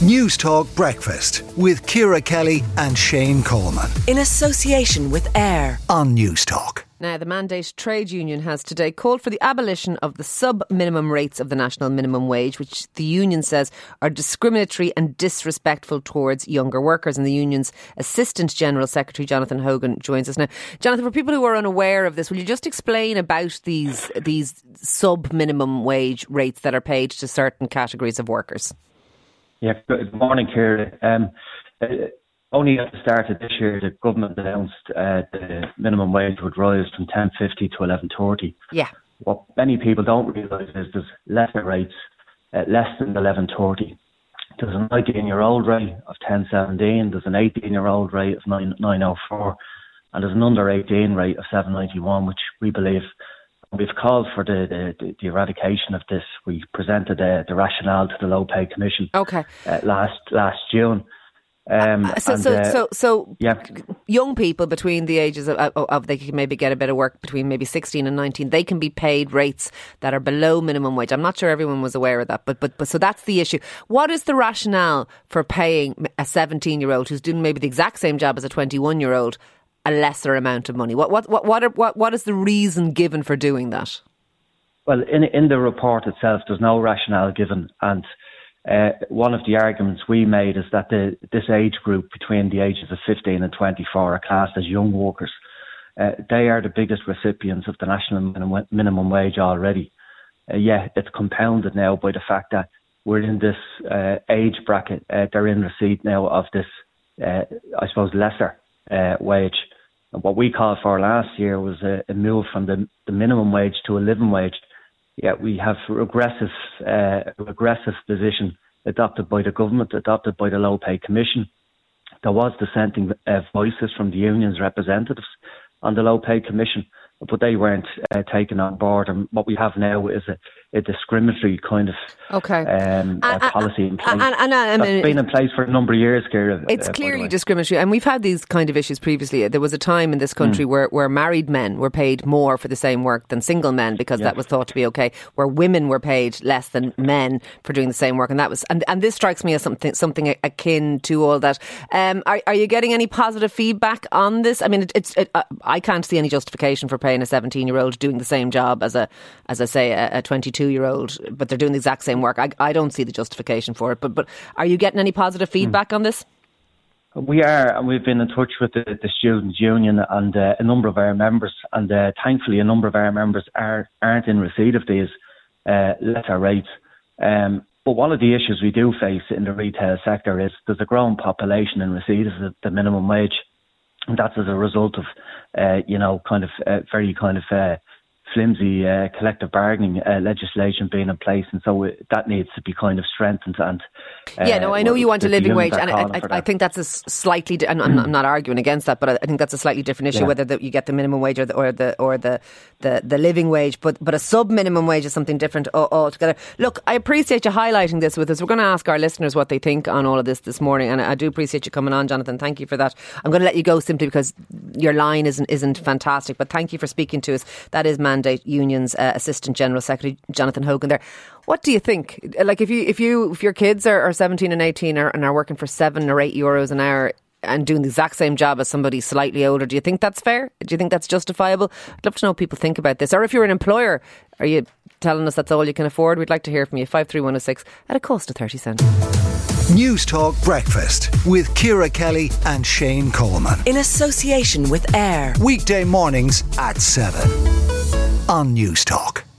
Newstalk Breakfast with Ciara Kelly and Shane Coleman. In association with AIR on Newstalk. Now, the Mandate Trade Union has today called for the abolition of the sub minimum rates of the national minimum wage, which the union says are discriminatory and disrespectful towards younger workers. And the union's Assistant General Secretary, Jonathan Hogan, joins us now. Jonathan, for people who are unaware of this, will you just explain about these, these sub minimum wage rates that are paid to certain categories of workers? Yeah, good morning, Ciara. Um, uh, only at the start of this year, the government announced uh, the minimum wage would rise from 10.50 to 11.40. Yeah. What many people don't realise is there's lesser rates, uh, less than 11.40. There's a 19-year-old rate of 10.17. There's an 18-year-old rate of 9, 9.04, and there's an under 18 rate of 7.91, which we believe We've called for the, the, the eradication of this. We presented uh, the rationale to the Low Pay Commission. Okay. Uh, last last June. Um, uh, so, and, so, uh, so, so, yeah. young people between the ages of, of, of, they can maybe get a bit of work between maybe 16 and 19, they can be paid rates that are below minimum wage. I'm not sure everyone was aware of that, but, but, but so that's the issue. What is the rationale for paying a 17 year old who's doing maybe the exact same job as a 21 year old a lesser amount of money? What what what what, are, what, what is the reason given for doing that? Well, in in the report itself, there's no rationale given, and uh, one of the arguments we made is that the, this age group between the ages of 15 and 24 are classed as young workers. Uh, they are the biggest recipients of the national minimum, wage already. Uh, yeah, it's compounded now by the fact that we're in this uh, age bracket. Uh, they're in receipt now of this, uh, I suppose, lesser wage. What we called for last year was a, a move from the, the, minimum wage to a living wage. Yet we have regressive, uh, regressive position adopted by the government, adopted by the Low Pay Commission. There was dissenting uh, voices from the union's representatives on the Low Pay Commission, but they weren't uh, taken on board. And what we have now is a, a discriminatory kind of okay. um, and, policy in place. And, and, and, That's been in place for a number of years, Ciara. It's uh, clearly discriminatory. And we've had these kind of issues previously. There was a time in this country mm. where, where married men were paid more for the same work than single men because that was thought to be okay, where women were paid less than men for doing the same work. And that was and, and this strikes me as something something akin to all that. Um, are, are you getting any positive feedback on this? I mean, it, it's it, uh, I can't see any justification for paying a 17 year old doing the same job as a, as I say, a 22 year old, but they're doing the exact same work. I, I don't see the justification for it. But, but are you getting any positive feedback mm. on this? We are, and we've been in touch with the, the Students' Union and uh, a number of our members, and uh, thankfully, a number of our members are, aren't in receipt of these uh, lesser rates. Um, but one of the issues we do face in the retail sector is there's a growing population in receipt of the, the minimum wage. And that's as a result of, uh, you know, kind of uh, very kind of uh, flimsy uh, collective bargaining uh, legislation being in place, and so it, that needs to be kind of strengthened. And uh, yeah, no, I know you want a living wage, and I, I, I, think that's a slightly. and I'm, I'm, not arguing against that, but I think that's a slightly different issue yeah. whether the, you get the minimum wage or the or the or the the, the living wage. But but a sub minimum wage is something different altogether. Look, I appreciate you highlighting this with us. We're going to ask our listeners what they think on all of this this morning, and I do appreciate you coming on, Jonathan. Thank you for that. I'm going to let you go simply because your line isn't isn't fantastic, but thank you for speaking to us. That is Mandate Union's uh, Assistant General Secretary Jonathan Hogan. There, what do you think? Like, if you if you if your kids are, are 17 and 18 are, and are working for seven or eight euros an hour and doing the exact same job as somebody slightly older, do you think that's fair? Do you think that's justifiable? I'd love to know what people think about this. Or if you're an employer, are you telling us that's all you can afford? We'd like to hear from you. 53106 at a cost of thirty cents. Newstalk Breakfast with Ciara Kelly and Shane Coleman. In association with AIR. Weekday mornings at 7 on Newstalk.